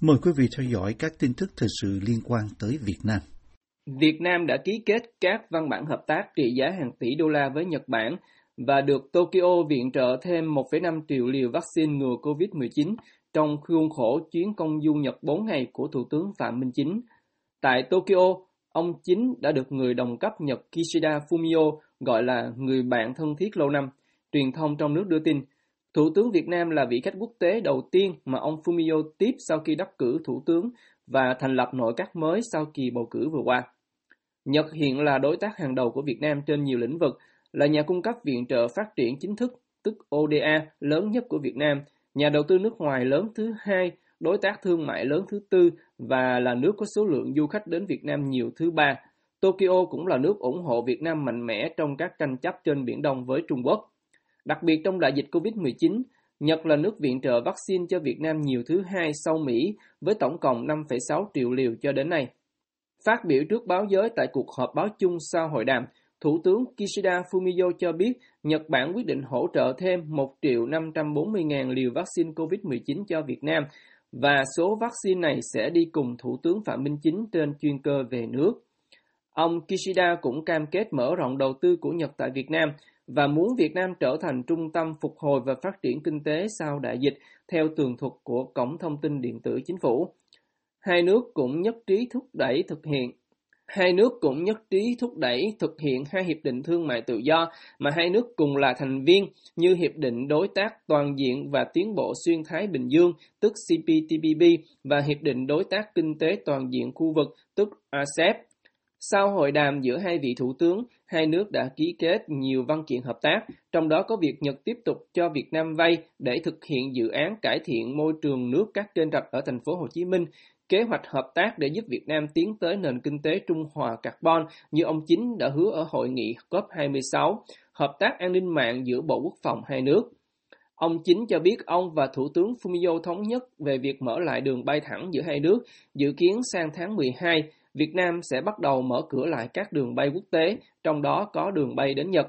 Mời quý vị theo dõi các tin tức thời sự liên quan tới Việt Nam. Việt Nam đã ký kết các văn bản hợp tác trị giá hàng tỷ đô la với Nhật Bản và được Tokyo viện trợ thêm 1,5 triệu liều vaccine ngừa COVID-19 trong khuôn khổ chuyến công du Nhật 4 ngày của Thủ tướng Phạm Minh Chính. Tại Tokyo, ông Chính đã được người đồng cấp Nhật Kishida Fumio gọi là người bạn thân thiết lâu năm. Truyền thông trong nước đưa tin, Thủ tướng Việt Nam là vị khách quốc tế đầu tiên mà ông Fumio tiếp sau khi đắc cử thủ tướng và thành lập nội các mới sau kỳ bầu cử vừa qua. Nhật hiện là đối tác hàng đầu của Việt Nam trên nhiều lĩnh vực, là nhà cung cấp viện trợ phát triển chính thức, tức ODA, lớn nhất của Việt Nam, nhà đầu tư nước ngoài lớn thứ hai, đối tác thương mại lớn thứ tư và là nước có số lượng du khách đến Việt Nam nhiều thứ ba. Tokyo cũng là nước ủng hộ Việt Nam mạnh mẽ trong các tranh chấp trên Biển Đông với Trung Quốc. Đặc biệt trong đại dịch COVID-19, Nhật là nước viện trợ vaccine cho Việt Nam nhiều thứ hai sau Mỹ với tổng cộng 5,6 triệu liều cho đến nay. Phát biểu trước báo giới tại cuộc họp báo chung sau hội đàm, Thủ tướng Kishida Fumio cho biết Nhật Bản quyết định hỗ trợ thêm 1 triệu 540 ngàn liều vaccine COVID-19 cho Việt Nam và số vaccine này sẽ đi cùng Thủ tướng Phạm Minh Chính trên chuyên cơ về nước. Ông Kishida cũng cam kết mở rộng đầu tư của Nhật tại Việt Nam và muốn Việt Nam trở thành trung tâm phục hồi và phát triển kinh tế sau đại dịch theo tường thuật của Cổng Thông tin Điện tử Chính phủ. Hai nước cũng nhất trí thúc đẩy thực hiện Hai nước cũng nhất trí thúc đẩy thực hiện hai hiệp định thương mại tự do mà hai nước cùng là thành viên như Hiệp định Đối tác Toàn diện và Tiến bộ Xuyên Thái Bình Dương, tức CPTPP, và Hiệp định Đối tác Kinh tế Toàn diện khu vực, tức RCEP. Sau hội đàm giữa hai vị thủ tướng, hai nước đã ký kết nhiều văn kiện hợp tác, trong đó có việc Nhật tiếp tục cho Việt Nam vay để thực hiện dự án cải thiện môi trường nước các kênh rạch ở thành phố Hồ Chí Minh, kế hoạch hợp tác để giúp Việt Nam tiến tới nền kinh tế trung hòa carbon như ông Chính đã hứa ở hội nghị COP26, hợp tác an ninh mạng giữa Bộ Quốc phòng hai nước. Ông Chính cho biết ông và Thủ tướng Fumio thống nhất về việc mở lại đường bay thẳng giữa hai nước, dự kiến sang tháng 12, Việt Nam sẽ bắt đầu mở cửa lại các đường bay quốc tế, trong đó có đường bay đến Nhật.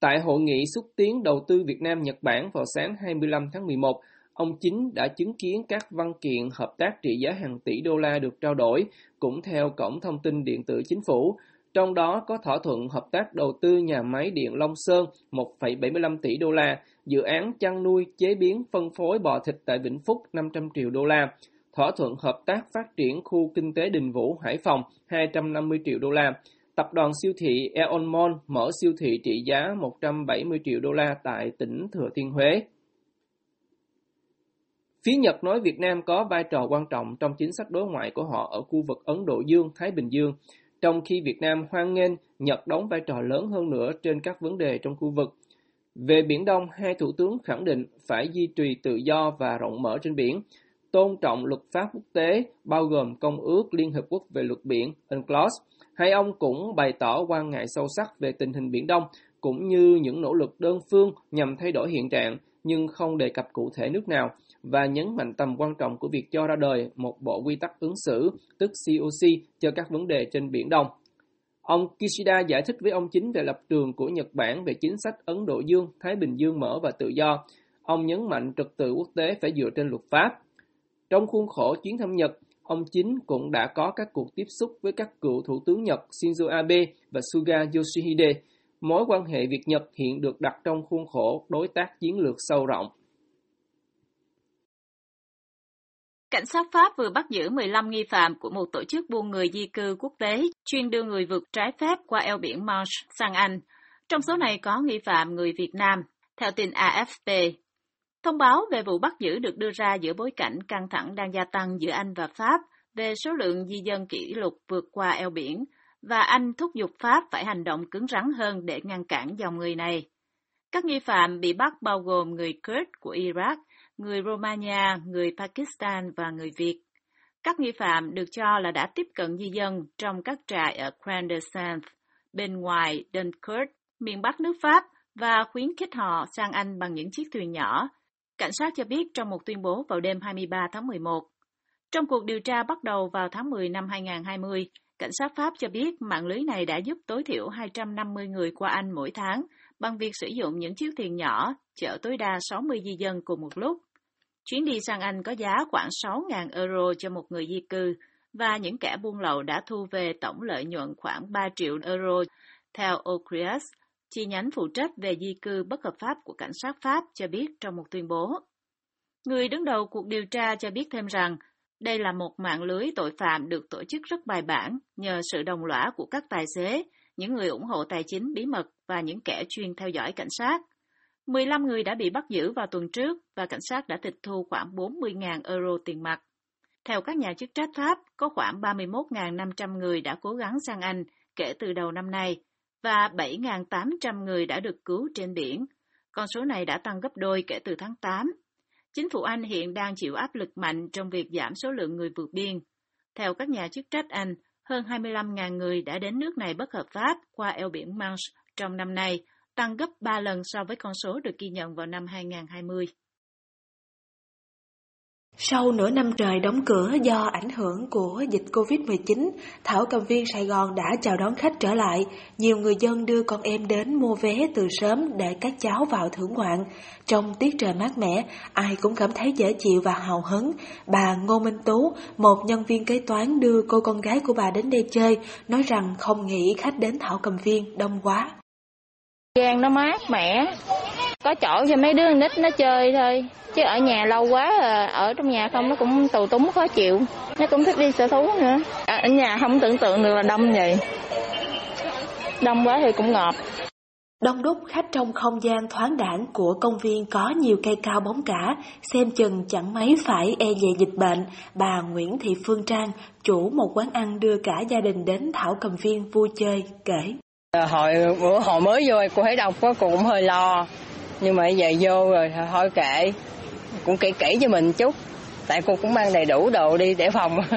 Tại hội nghị xúc tiến đầu tư Việt Nam Nhật Bản vào sáng 25 tháng 11, ông Chính đã chứng kiến các văn kiện hợp tác trị giá hàng tỷ đô la được trao đổi, cũng theo Cổng Thông tin Điện tử Chính phủ, trong đó có thỏa thuận hợp tác đầu tư nhà máy điện Long Sơn 1,75 tỷ đô la, dự án chăn nuôi, chế biến, phân phối bò thịt tại Vĩnh Phúc 500 triệu đô la, thỏa thuận hợp tác phát triển khu kinh tế Đình Vũ, Hải Phòng 250 triệu đô la, tập đoàn siêu thị Aeon Mall mở siêu thị trị giá 170 triệu đô la tại tỉnh Thừa Thiên Huế. Phía Nhật nói Việt Nam có vai trò quan trọng trong chính sách đối ngoại của họ ở khu vực Ấn Độ Dương, Thái Bình Dương, trong khi Việt Nam hoan nghênh Nhật đóng vai trò lớn hơn nữa trên các vấn đề trong khu vực. Về Biển Đông, hai thủ tướng khẳng định phải duy trì tự do và rộng mở trên biển, tôn trọng luật pháp quốc tế, bao gồm Công ước Liên Hợp Quốc về luật biển UNCLOS. Hai ông cũng bày tỏ quan ngại sâu sắc về tình hình Biển Đông, cũng như những nỗ lực đơn phương nhằm thay đổi hiện trạng, nhưng không đề cập cụ thể nước nào, và nhấn mạnh tầm quan trọng của việc cho ra đời một bộ quy tắc ứng xử, tức COC, cho các vấn đề trên Biển Đông. Ông Kishida giải thích với ông chính về lập trường của Nhật Bản về chính sách Ấn Độ Dương, Thái Bình Dương mở và tự do. Ông nhấn mạnh trật tự quốc tế phải dựa trên luật pháp. Trong khuôn khổ chuyến thăm Nhật, ông chính cũng đã có các cuộc tiếp xúc với các cựu thủ tướng Nhật Shinzo Abe và Suga Yoshihide. Mối quan hệ Việt-Nhật hiện được đặt trong khuôn khổ đối tác chiến lược sâu rộng. Cảnh sát Pháp vừa bắt giữ 15 nghi phạm của một tổ chức buôn người di cư quốc tế chuyên đưa người vượt trái phép qua eo biển Manche sang Anh. Trong số này có nghi phạm người Việt Nam, theo tin AFP. Thông báo về vụ bắt giữ được đưa ra giữa bối cảnh căng thẳng đang gia tăng giữa Anh và Pháp về số lượng di dân kỷ lục vượt qua eo biển, và Anh thúc giục Pháp phải hành động cứng rắn hơn để ngăn cản dòng người này. Các nghi phạm bị bắt bao gồm người Kurd của Iraq, người Romania, người Pakistan và người Việt. Các nghi phạm được cho là đã tiếp cận di dân trong các trại ở Crandescent, bên ngoài Dunkirk, miền Bắc nước Pháp, và khuyến khích họ sang Anh bằng những chiếc thuyền nhỏ. Cảnh sát cho biết trong một tuyên bố vào đêm 23 tháng 11. Trong cuộc điều tra bắt đầu vào tháng 10 năm 2020, cảnh sát Pháp cho biết mạng lưới này đã giúp tối thiểu 250 người qua Anh mỗi tháng bằng việc sử dụng những chiếc thuyền nhỏ chở tối đa 60 di dân cùng một lúc. Chuyến đi sang Anh có giá khoảng 6.000 euro cho một người di cư và những kẻ buôn lậu đã thu về tổng lợi nhuận khoảng 3 triệu euro. Theo Ocrius, chi nhánh phụ trách về di cư bất hợp pháp của cảnh sát Pháp cho biết trong một tuyên bố. Người đứng đầu cuộc điều tra cho biết thêm rằng đây là một mạng lưới tội phạm được tổ chức rất bài bản nhờ sự đồng lõa của các tài xế, những người ủng hộ tài chính bí mật và những kẻ chuyên theo dõi cảnh sát. 15 người đã bị bắt giữ vào tuần trước và cảnh sát đã tịch thu khoảng 40.000 euro tiền mặt. Theo các nhà chức trách Pháp, có khoảng 31.500 người đã cố gắng sang Anh kể từ đầu năm nay và 7.800 người đã được cứu trên biển. Con số này đã tăng gấp đôi kể từ tháng 8. Chính phủ Anh hiện đang chịu áp lực mạnh trong việc giảm số lượng người vượt biên. Theo các nhà chức trách Anh, hơn 25.000 người đã đến nước này bất hợp pháp qua eo biển Manche trong năm nay, tăng gấp 3 lần so với con số được ghi nhận vào năm 2020. Sau nửa năm trời đóng cửa do ảnh hưởng của dịch Covid-19, Thảo Cầm Viên Sài Gòn đã chào đón khách trở lại. Nhiều người dân đưa con em đến mua vé từ sớm để các cháu vào thưởng ngoạn. Trong tiết trời mát mẻ, ai cũng cảm thấy dễ chịu và hào hứng. Bà Ngô Minh Tú, một nhân viên kế toán đưa cô con gái của bà đến đây chơi, nói rằng không nghĩ khách đến Thảo Cầm Viên đông quá. Gian nó mát mẻ, có chỗ cho mấy đứa nít nó chơi thôi. Chứ ở nhà lâu quá à, ở trong nhà không nó cũng tù túng khó chịu. Nó cũng thích đi sở thú nữa. Ở nhà không tưởng tượng được là đông vậy. Đông quá thì cũng ngọt Đông đúc khách trong không gian thoáng đảng của công viên có nhiều cây cao bóng cả, xem chừng chẳng mấy phải e dè dịch bệnh. Bà Nguyễn Thị Phương Trang, chủ một quán ăn đưa cả gia đình đến Thảo Cầm Viên vui chơi, kể. Hồi bữa hồi mới vô cô thấy đông quá cô cũng hơi lo, nhưng mà giờ vô rồi, thôi kệ. Cũng kỹ kỹ cho mình chút. Tại cô cũng mang đầy đủ đồ đi để phòng.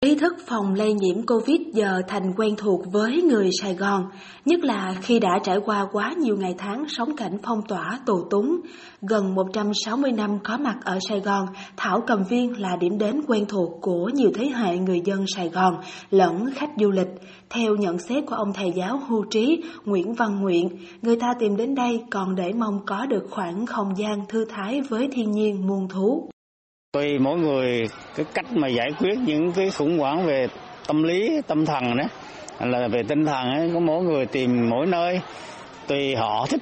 Ý thức phòng lây nhiễm Covid giờ thành quen thuộc với người Sài Gòn, nhất là khi đã trải qua quá nhiều ngày tháng sống cảnh phong tỏa tù túng. Gần 160 năm có mặt ở Sài Gòn, Thảo Cầm Viên là điểm đến quen thuộc của nhiều thế hệ người dân Sài Gòn lẫn khách du lịch. Theo nhận xét của ông thầy giáo hưu trí Nguyễn Văn Nguyện, người ta tìm đến đây còn để mong có được khoảng không gian thư thái với thiên nhiên muôn thú. Tùy mỗi người cái cách mà giải quyết những cái khủng hoảng về tâm lý, tâm thần đó, là về tinh thần ấy, có mỗi người tìm mỗi nơi. Tùy họ thích.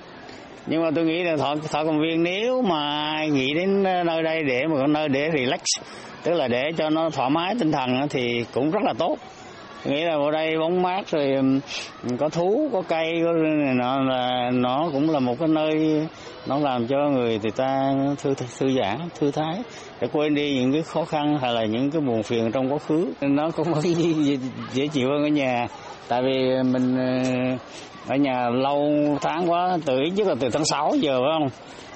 Nhưng mà tôi nghĩ là thọ thọ công viên nếu mà nghĩ đến nơi đây để một nơi để relax tức là để cho nó thoải mái tinh thần thì cũng rất là tốt. Nghĩ là ở đây bóng mát rồi có thú có cây có này nọ là nó cũng là một cái nơi nó làm cho người thì ta thư thư giãn, thư thái. Để quên đi những cái khó khăn hay là những cái buồn phiền trong quá khứ, nó cũng dễ chịu hơn ở nhà. Tại vì mình ờ, ở nhà lâu tháng quá, từ, ít nhất là từ tháng 6 giờ, phải không?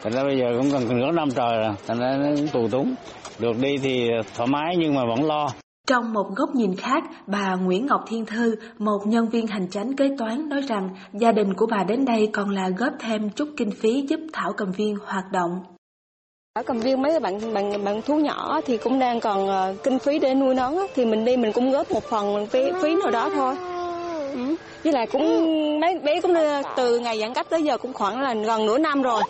Thành ra bây giờ cũng gần nửa năm trời rồi, thành ra nó tù túng. Được đi thì thoải mái nhưng mà vẫn lo trong một góc nhìn khác, bà Nguyễn Ngọc Thiên Thư, một nhân viên hành chánh kế toán nói rằng gia đình của bà đến đây còn là góp thêm chút kinh phí giúp Thảo Cầm Viên hoạt động. Thảo Cầm Viên mấy bạn bạn bạn thú nhỏ thì cũng đang còn ờ, kinh phí để nuôi nó thì mình đi mình cũng góp một phần phí phí nào đó thôi. Ừ. Với lại cũng mấy bé cũng ờ, từ ngày giãn cách tới giờ cũng khoảng là gần nửa năm rồi.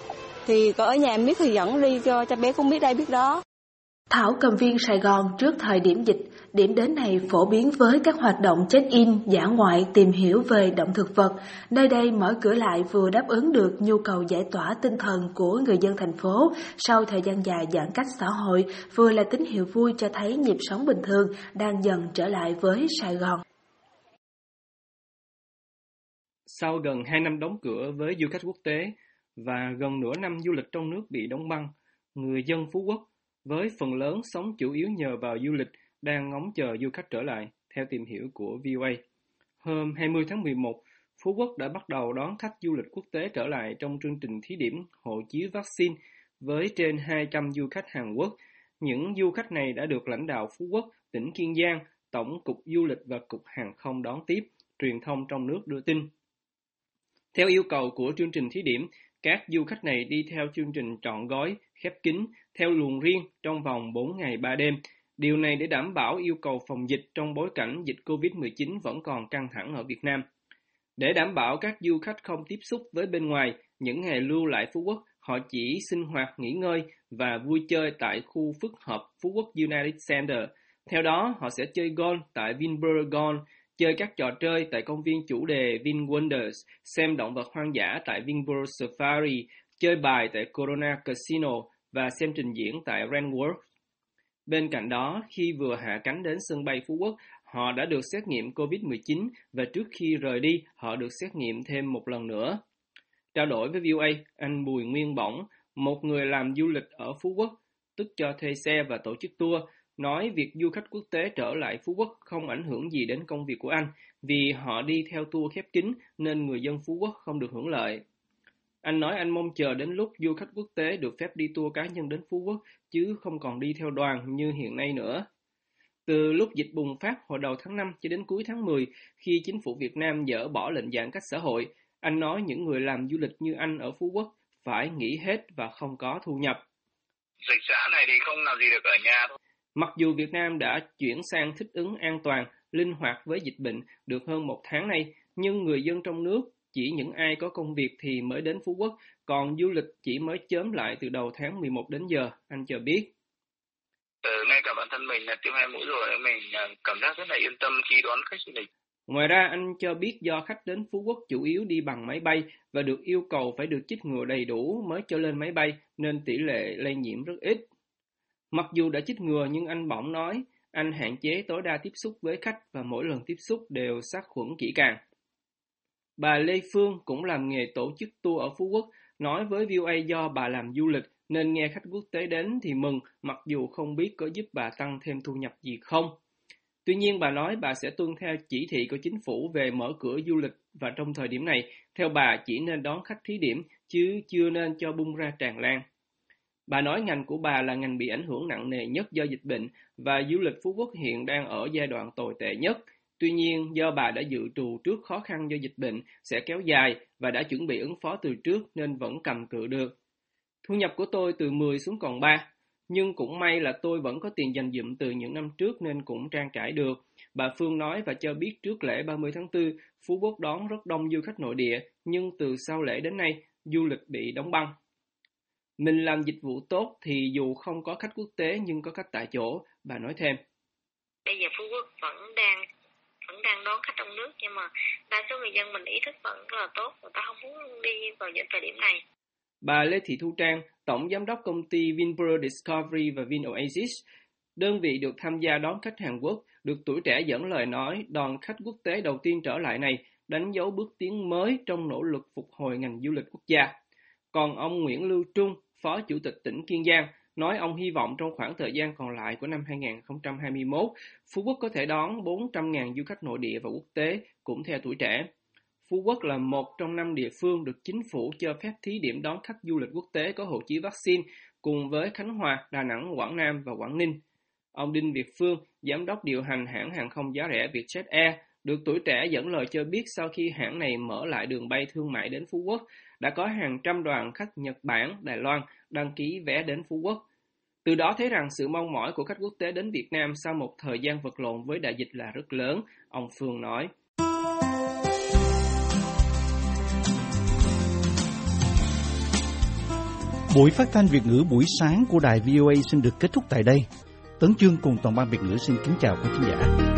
Thì có ở nhà em biết thì dẫn đi cho cho bé cũng biết đây biết đó. Thảo Cầm Viên Sài Gòn trước thời điểm dịch, điểm đến này phổ biến với các hoạt động check-in, giả ngoại, tìm hiểu về động thực vật. Nơi đây mở cửa lại vừa đáp ứng được nhu cầu giải tỏa tinh thần của người dân thành phố sau thời gian dài giãn cách xã hội, vừa là tín hiệu vui cho thấy nhịp sống bình thường đang dần trở lại với Sài Gòn. Sau gần 2 năm đóng cửa với du khách quốc tế và gần nửa năm du lịch trong nước bị đóng băng, người dân Phú Quốc với phần lớn sống chủ yếu nhờ vào du lịch đang ngóng chờ du khách trở lại, theo tìm hiểu của VOA. Hôm 20 tháng 11, Phú Quốc đã bắt đầu đón khách du lịch quốc tế trở lại trong chương trình thí điểm hộ chiếu vaccine với trên 200 du khách Hàn Quốc. Những du khách này đã được lãnh đạo Phú Quốc, tỉnh Kiên Giang, Tổng cục Du lịch và Cục Hàng không đón tiếp, truyền thông trong nước đưa tin. Theo yêu cầu của chương trình thí điểm, các du khách này đi theo chương trình trọn gói, khép kín, theo luồng riêng trong vòng 4 ngày 3 đêm. Điều này để đảm bảo yêu cầu phòng dịch trong bối cảnh dịch COVID-19 vẫn còn căng thẳng ở Việt Nam. Để đảm bảo các du khách không tiếp xúc với bên ngoài, những ngày lưu lại Phú Quốc, họ chỉ sinh hoạt, nghỉ ngơi và vui chơi tại khu phức hợp Phú Quốc United Center. Theo đó, họ sẽ chơi golf tại Vinpearl Golf, chơi các trò chơi tại công viên chủ đề Vin Wonders, xem động vật hoang dã tại Vinpearl Safari, chơi bài tại Corona Casino và xem trình diễn tại RandWorld. Bên cạnh đó, khi vừa hạ cánh đến sân bay Phú Quốc, họ đã được xét nghiệm COVID-19 và trước khi rời đi, họ được xét nghiệm thêm một lần nữa. Trao đổi với VOA, anh Bùi Nguyên Bổng, một người làm du lịch ở Phú Quốc, tức cho thuê xe và tổ chức tour, nói việc du khách quốc tế trở lại Phú Quốc không ảnh hưởng gì đến công việc của anh vì họ đi theo tour khép kín nên người dân Phú Quốc không được hưởng lợi. Anh nói anh mong chờ đến lúc du khách quốc tế được phép đi tour cá nhân đến Phú Quốc chứ không còn đi theo đoàn như hiện nay nữa. Từ lúc dịch bùng phát hồi đầu tháng 5 cho đến cuối tháng 10, khi chính phủ Việt Nam dỡ bỏ lệnh giãn cách xã hội, anh nói những người làm du lịch như anh ở Phú Quốc phải nghỉ hết và không có thu nhập. Dịch xã này thì không làm gì được ở nhà thôi. Mặc dù Việt Nam đã chuyển sang thích ứng an toàn, linh hoạt với dịch bệnh được hơn một tháng nay, nhưng người dân trong nước chỉ những ai có công việc thì mới đến Phú Quốc, còn du lịch chỉ mới chớm lại từ đầu tháng 11 đến giờ, anh cho biết. Ừ, ngay cả bản thân mình là tiêm hai mũi rồi, mình à, cảm giác rất là yên tâm khi đón khách du lịch. Ngoài ra, anh cho biết do khách đến Phú Quốc chủ yếu đi bằng máy bay và được yêu cầu phải được chích ngừa đầy đủ mới cho lên máy bay nên tỷ lệ lây nhiễm rất ít. Mặc dù đã chích ngừa nhưng anh bỗng nói anh hạn chế tối đa tiếp xúc với khách và mỗi lần tiếp xúc đều sát khuẩn kỹ càng. Bà Lê Phương cũng làm nghề tổ chức tour ở Phú Quốc, nói với VOA do bà làm du lịch nên nghe khách quốc tế đến thì mừng mặc dù không biết có giúp bà tăng thêm thu nhập gì không. Tuy nhiên bà nói bà sẽ tuân theo chỉ thị của chính phủ về mở cửa du lịch và trong thời điểm này, theo bà chỉ nên đón khách thí điểm chứ chưa nên cho bung ra tràn lan. Bà nói ngành của bà là ngành bị ảnh hưởng nặng nề nhất do dịch bệnh và du lịch Phú Quốc hiện đang ở giai đoạn tồi tệ nhất. Tuy nhiên, do bà đã dự trù trước khó khăn do dịch bệnh sẽ kéo dài và đã chuẩn bị ứng phó từ trước nên vẫn cầm cự được. Thu nhập của tôi từ 10 xuống còn 3, nhưng cũng may là tôi vẫn có tiền dành dụm từ những năm trước nên cũng trang trải được. Bà Phương nói và cho biết trước lễ 30 tháng 4, Phú Quốc đón rất đông du khách nội địa, nhưng từ sau lễ đến nay, du lịch bị đóng băng. Mình làm dịch vụ tốt thì dù không có khách quốc tế nhưng có khách tại chỗ, bà nói thêm. Bây giờ Phú Quốc vẫn đang vẫn đang đón khách trong nước nhưng mà đa số người dân mình ý thức vẫn rất là tốt, người ta không muốn đi vào những thời điểm này. Bà Lê Thị Thu Trang, Tổng Giám đốc công ty Vinpearl Discovery và Vin Oasis, đơn vị được tham gia đón khách Hàn Quốc, được tuổi trẻ dẫn lời nói đoàn khách quốc tế đầu tiên trở lại này đánh dấu bước tiến mới trong nỗ lực phục hồi ngành du lịch quốc gia. Còn ông Nguyễn Lưu Trung, Phó Chủ tịch tỉnh Kiên Giang, nói ông hy vọng trong khoảng thời gian còn lại của năm 2021, Phú Quốc có thể đón 400.000 du khách nội địa và quốc tế, cũng theo tuổi trẻ. Phú Quốc là một trong năm địa phương được chính phủ cho phép thí điểm đón khách du lịch quốc tế có hộ chiếu vaccine cùng với Khánh Hòa, Đà Nẵng, Quảng Nam và Quảng Ninh. Ông Đinh Việt Phương, giám đốc điều hành hãng hàng không giá rẻ Vietjet Air, được tuổi trẻ dẫn lời cho biết sau khi hãng này mở lại đường bay thương mại đến Phú Quốc, đã có hàng trăm đoàn khách Nhật Bản, Đài Loan đăng ký vé đến Phú Quốc. Từ đó thấy rằng sự mong mỏi của khách quốc tế đến Việt Nam sau một thời gian vật lộn với đại dịch là rất lớn, ông Phương nói. Buổi phát thanh Việt ngữ buổi sáng của đài VOA xin được kết thúc tại đây. Tấn Chương cùng toàn ban Việt ngữ xin kính chào quý khán giả.